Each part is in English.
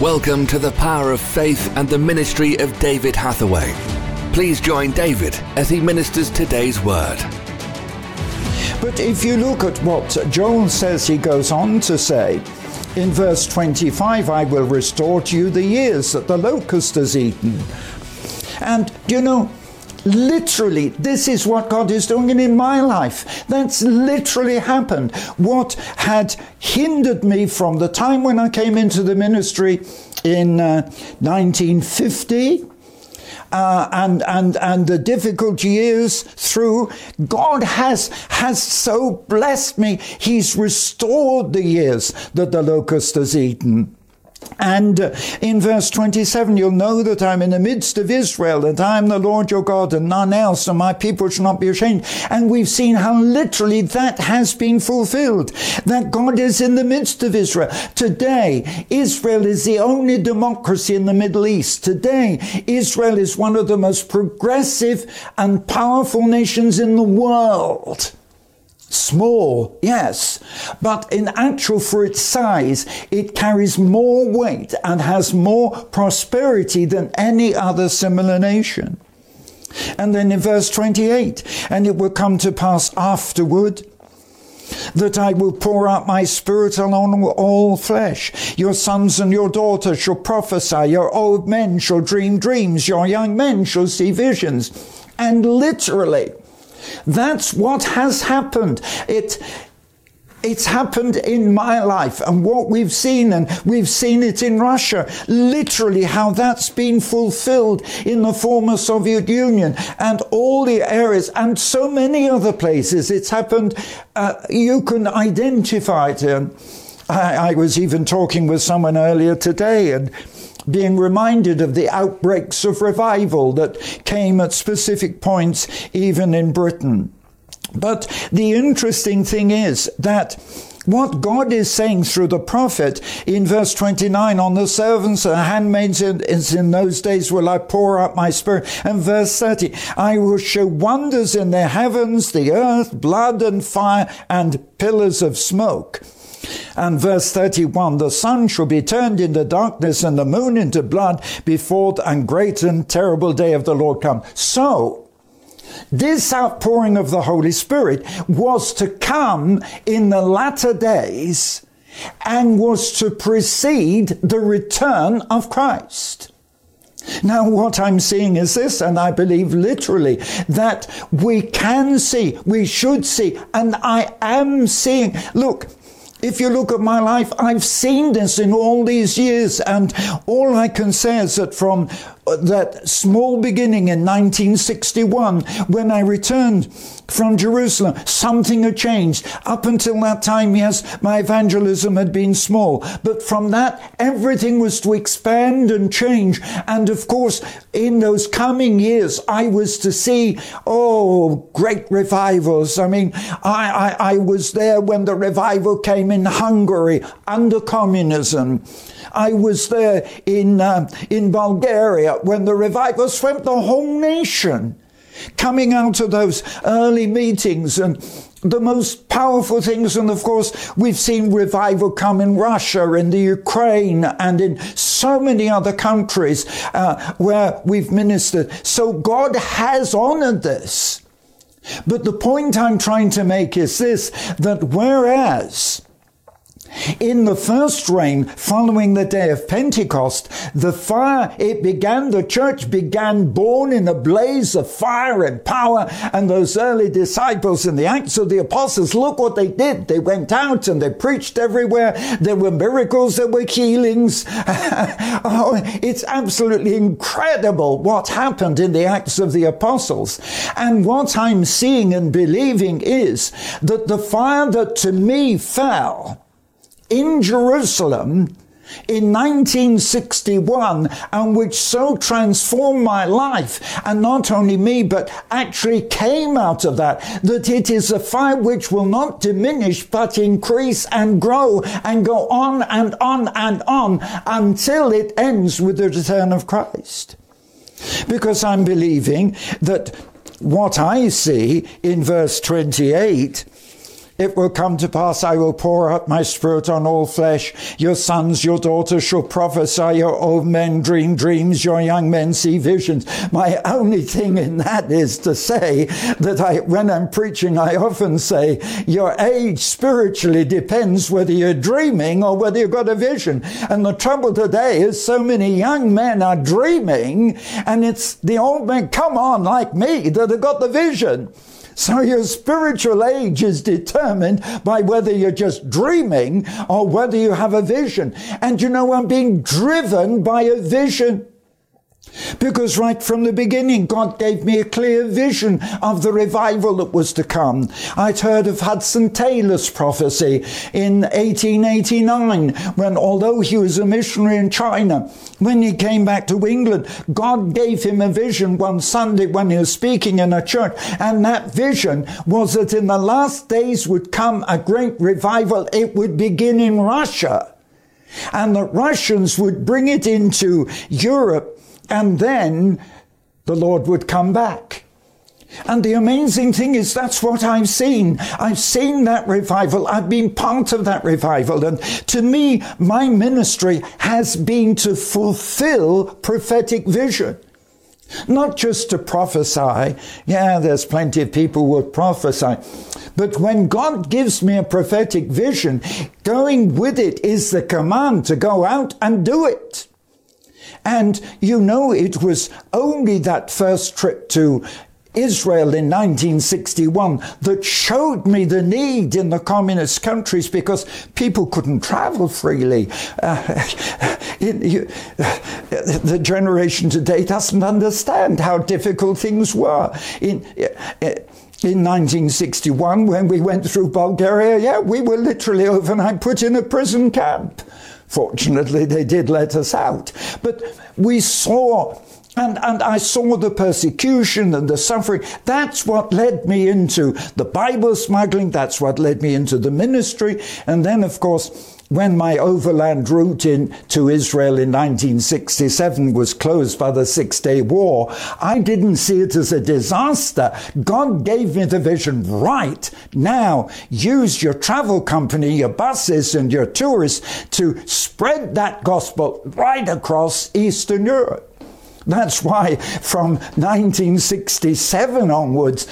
Welcome to the power of faith and the ministry of David Hathaway. Please join David as he ministers today's word. But if you look at what Joel says, he goes on to say in verse 25, I will restore to you the years that the locust has eaten. And you know, literally, this is what God is doing in my life. That's literally happened. What had hindered me from the time when I came into the ministry in uh, 1950 uh, and and and the difficult years through, God has has so blessed me. He's restored the years that the locust has eaten. And in verse 27, you'll know that I'm in the midst of Israel, that I am the Lord your God and none else, and my people shall not be ashamed. And we've seen how literally that has been fulfilled, that God is in the midst of Israel. Today, Israel is the only democracy in the Middle East. Today, Israel is one of the most progressive and powerful nations in the world. Small, yes, but in actual for its size, it carries more weight and has more prosperity than any other similar nation. And then in verse 28, and it will come to pass afterward that I will pour out my spirit on all flesh. Your sons and your daughters shall prophesy, your old men shall dream dreams, your young men shall see visions. And literally, that's what has happened. It, it's happened in my life and what we've seen, and we've seen it in Russia, literally how that's been fulfilled in the former Soviet Union and all the areas and so many other places. It's happened, uh, you can identify it. I, I was even talking with someone earlier today and being reminded of the outbreaks of revival that came at specific points, even in Britain. But the interesting thing is that what God is saying through the prophet in verse 29 on the servants and handmaids in, in those days will I pour out my spirit. And verse 30, I will show wonders in the heavens, the earth, blood and fire and pillars of smoke. And verse 31 the sun shall be turned into darkness and the moon into blood before the and great and terrible day of the Lord come. So, this outpouring of the Holy Spirit was to come in the latter days and was to precede the return of Christ. Now, what I'm seeing is this, and I believe literally that we can see, we should see, and I am seeing. Look, if you look at my life, I've seen this in all these years, and all I can say is that from that small beginning in 1961, when I returned from Jerusalem, something had changed. Up until that time, yes, my evangelism had been small, but from that, everything was to expand and change. And of course, in those coming years, I was to see, oh, great revivals. I mean, I, I, I was there when the revival came in Hungary under communism. I was there in, uh, in Bulgaria when the revival swept the whole nation coming out of those early meetings and the most powerful things. And of course, we've seen revival come in Russia, in the Ukraine, and in so many other countries uh, where we've ministered. So God has honored this. But the point I'm trying to make is this that whereas in the first rain following the day of Pentecost, the fire, it began, the church began born in a blaze of fire and power. And those early disciples in the Acts of the Apostles, look what they did. They went out and they preached everywhere. There were miracles, there were healings. oh, it's absolutely incredible what happened in the Acts of the Apostles. And what I'm seeing and believing is that the fire that to me fell, in Jerusalem in 1961 and which so transformed my life and not only me but actually came out of that that it is a fire which will not diminish but increase and grow and go on and on and on until it ends with the return of Christ. Because I'm believing that what I see in verse 28 it will come to pass, I will pour out my spirit on all flesh. Your sons, your daughters shall prophesy, your old men dream dreams, your young men see visions. My only thing in that is to say that I, when I'm preaching, I often say, your age spiritually depends whether you're dreaming or whether you've got a vision. And the trouble today is so many young men are dreaming, and it's the old men, come on, like me, that have got the vision. So your spiritual age is determined by whether you're just dreaming or whether you have a vision. And you know, I'm being driven by a vision. Because right from the beginning, God gave me a clear vision of the revival that was to come. I'd heard of Hudson Taylor's prophecy in 1889, when although he was a missionary in China, when he came back to England, God gave him a vision one Sunday when he was speaking in a church. And that vision was that in the last days would come a great revival. It would begin in Russia. And the Russians would bring it into Europe and then the Lord would come back. And the amazing thing is, that's what I've seen. I've seen that revival. I've been part of that revival. And to me, my ministry has been to fulfill prophetic vision. Not just to prophesy. Yeah, there's plenty of people who prophesy. But when God gives me a prophetic vision, going with it is the command to go out and do it. And you know, it was only that first trip to Israel in 1961 that showed me the need in the communist countries because people couldn't travel freely. Uh, you, the generation today doesn't understand how difficult things were. In, uh, in 1961, when we went through Bulgaria, yeah, we were literally overnight put in a prison camp. Fortunately, they did let us out. But we saw and, and I saw the persecution and the suffering. That's what led me into the Bible smuggling. That's what led me into the ministry. And then, of course, when my overland route into Israel in 1967 was closed by the Six Day War, I didn't see it as a disaster. God gave me the vision right now. Use your travel company, your buses, and your tourists to spread that gospel right across Eastern Europe. That's why from 1967 onwards,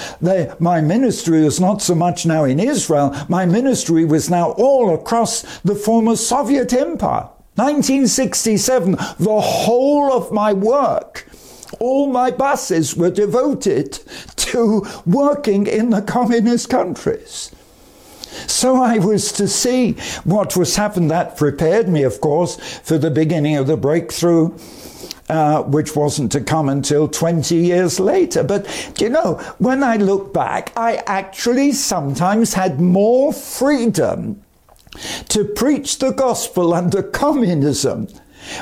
my ministry was not so much now in Israel, my ministry was now all across the former Soviet Empire. 1967, the whole of my work, all my buses were devoted to working in the communist countries. So I was to see what was happening. That prepared me, of course, for the beginning of the breakthrough uh, which wasn't to come until 20 years later. But do you know, when I look back, I actually sometimes had more freedom to preach the gospel under communism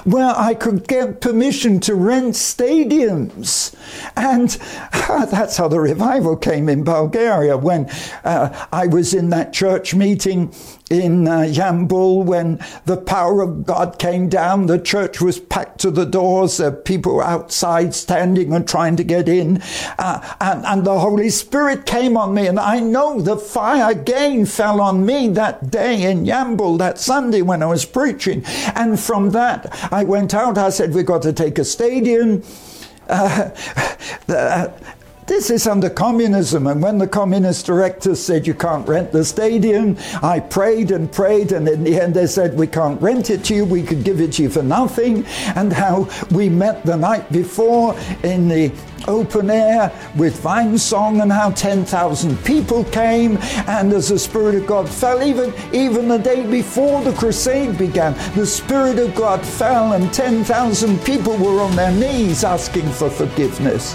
where I could get permission to rent stadiums. And uh, that's how the revival came in Bulgaria when uh, I was in that church meeting in uh, Yambol when the power of God came down. The church was packed to the doors, uh, people outside standing and trying to get in. Uh, and, and the Holy Spirit came on me. And I know the fire again fell on me that day in Yambol, that Sunday when I was preaching. And from that, I went out. I said, We've got to take a stadium. Uh, the, this is under communism. And when the communist directors said you can't rent the stadium, I prayed and prayed. And in the end, they said, We can't rent it to you. We could give it to you for nothing. And how we met the night before in the open air with vine song and how 10,000 people came and as the Spirit of God fell, even, even the day before the crusade began, the Spirit of God fell and 10,000 people were on their knees asking for forgiveness.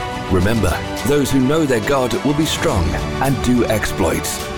Remember, those who know their God will be strong and do exploits.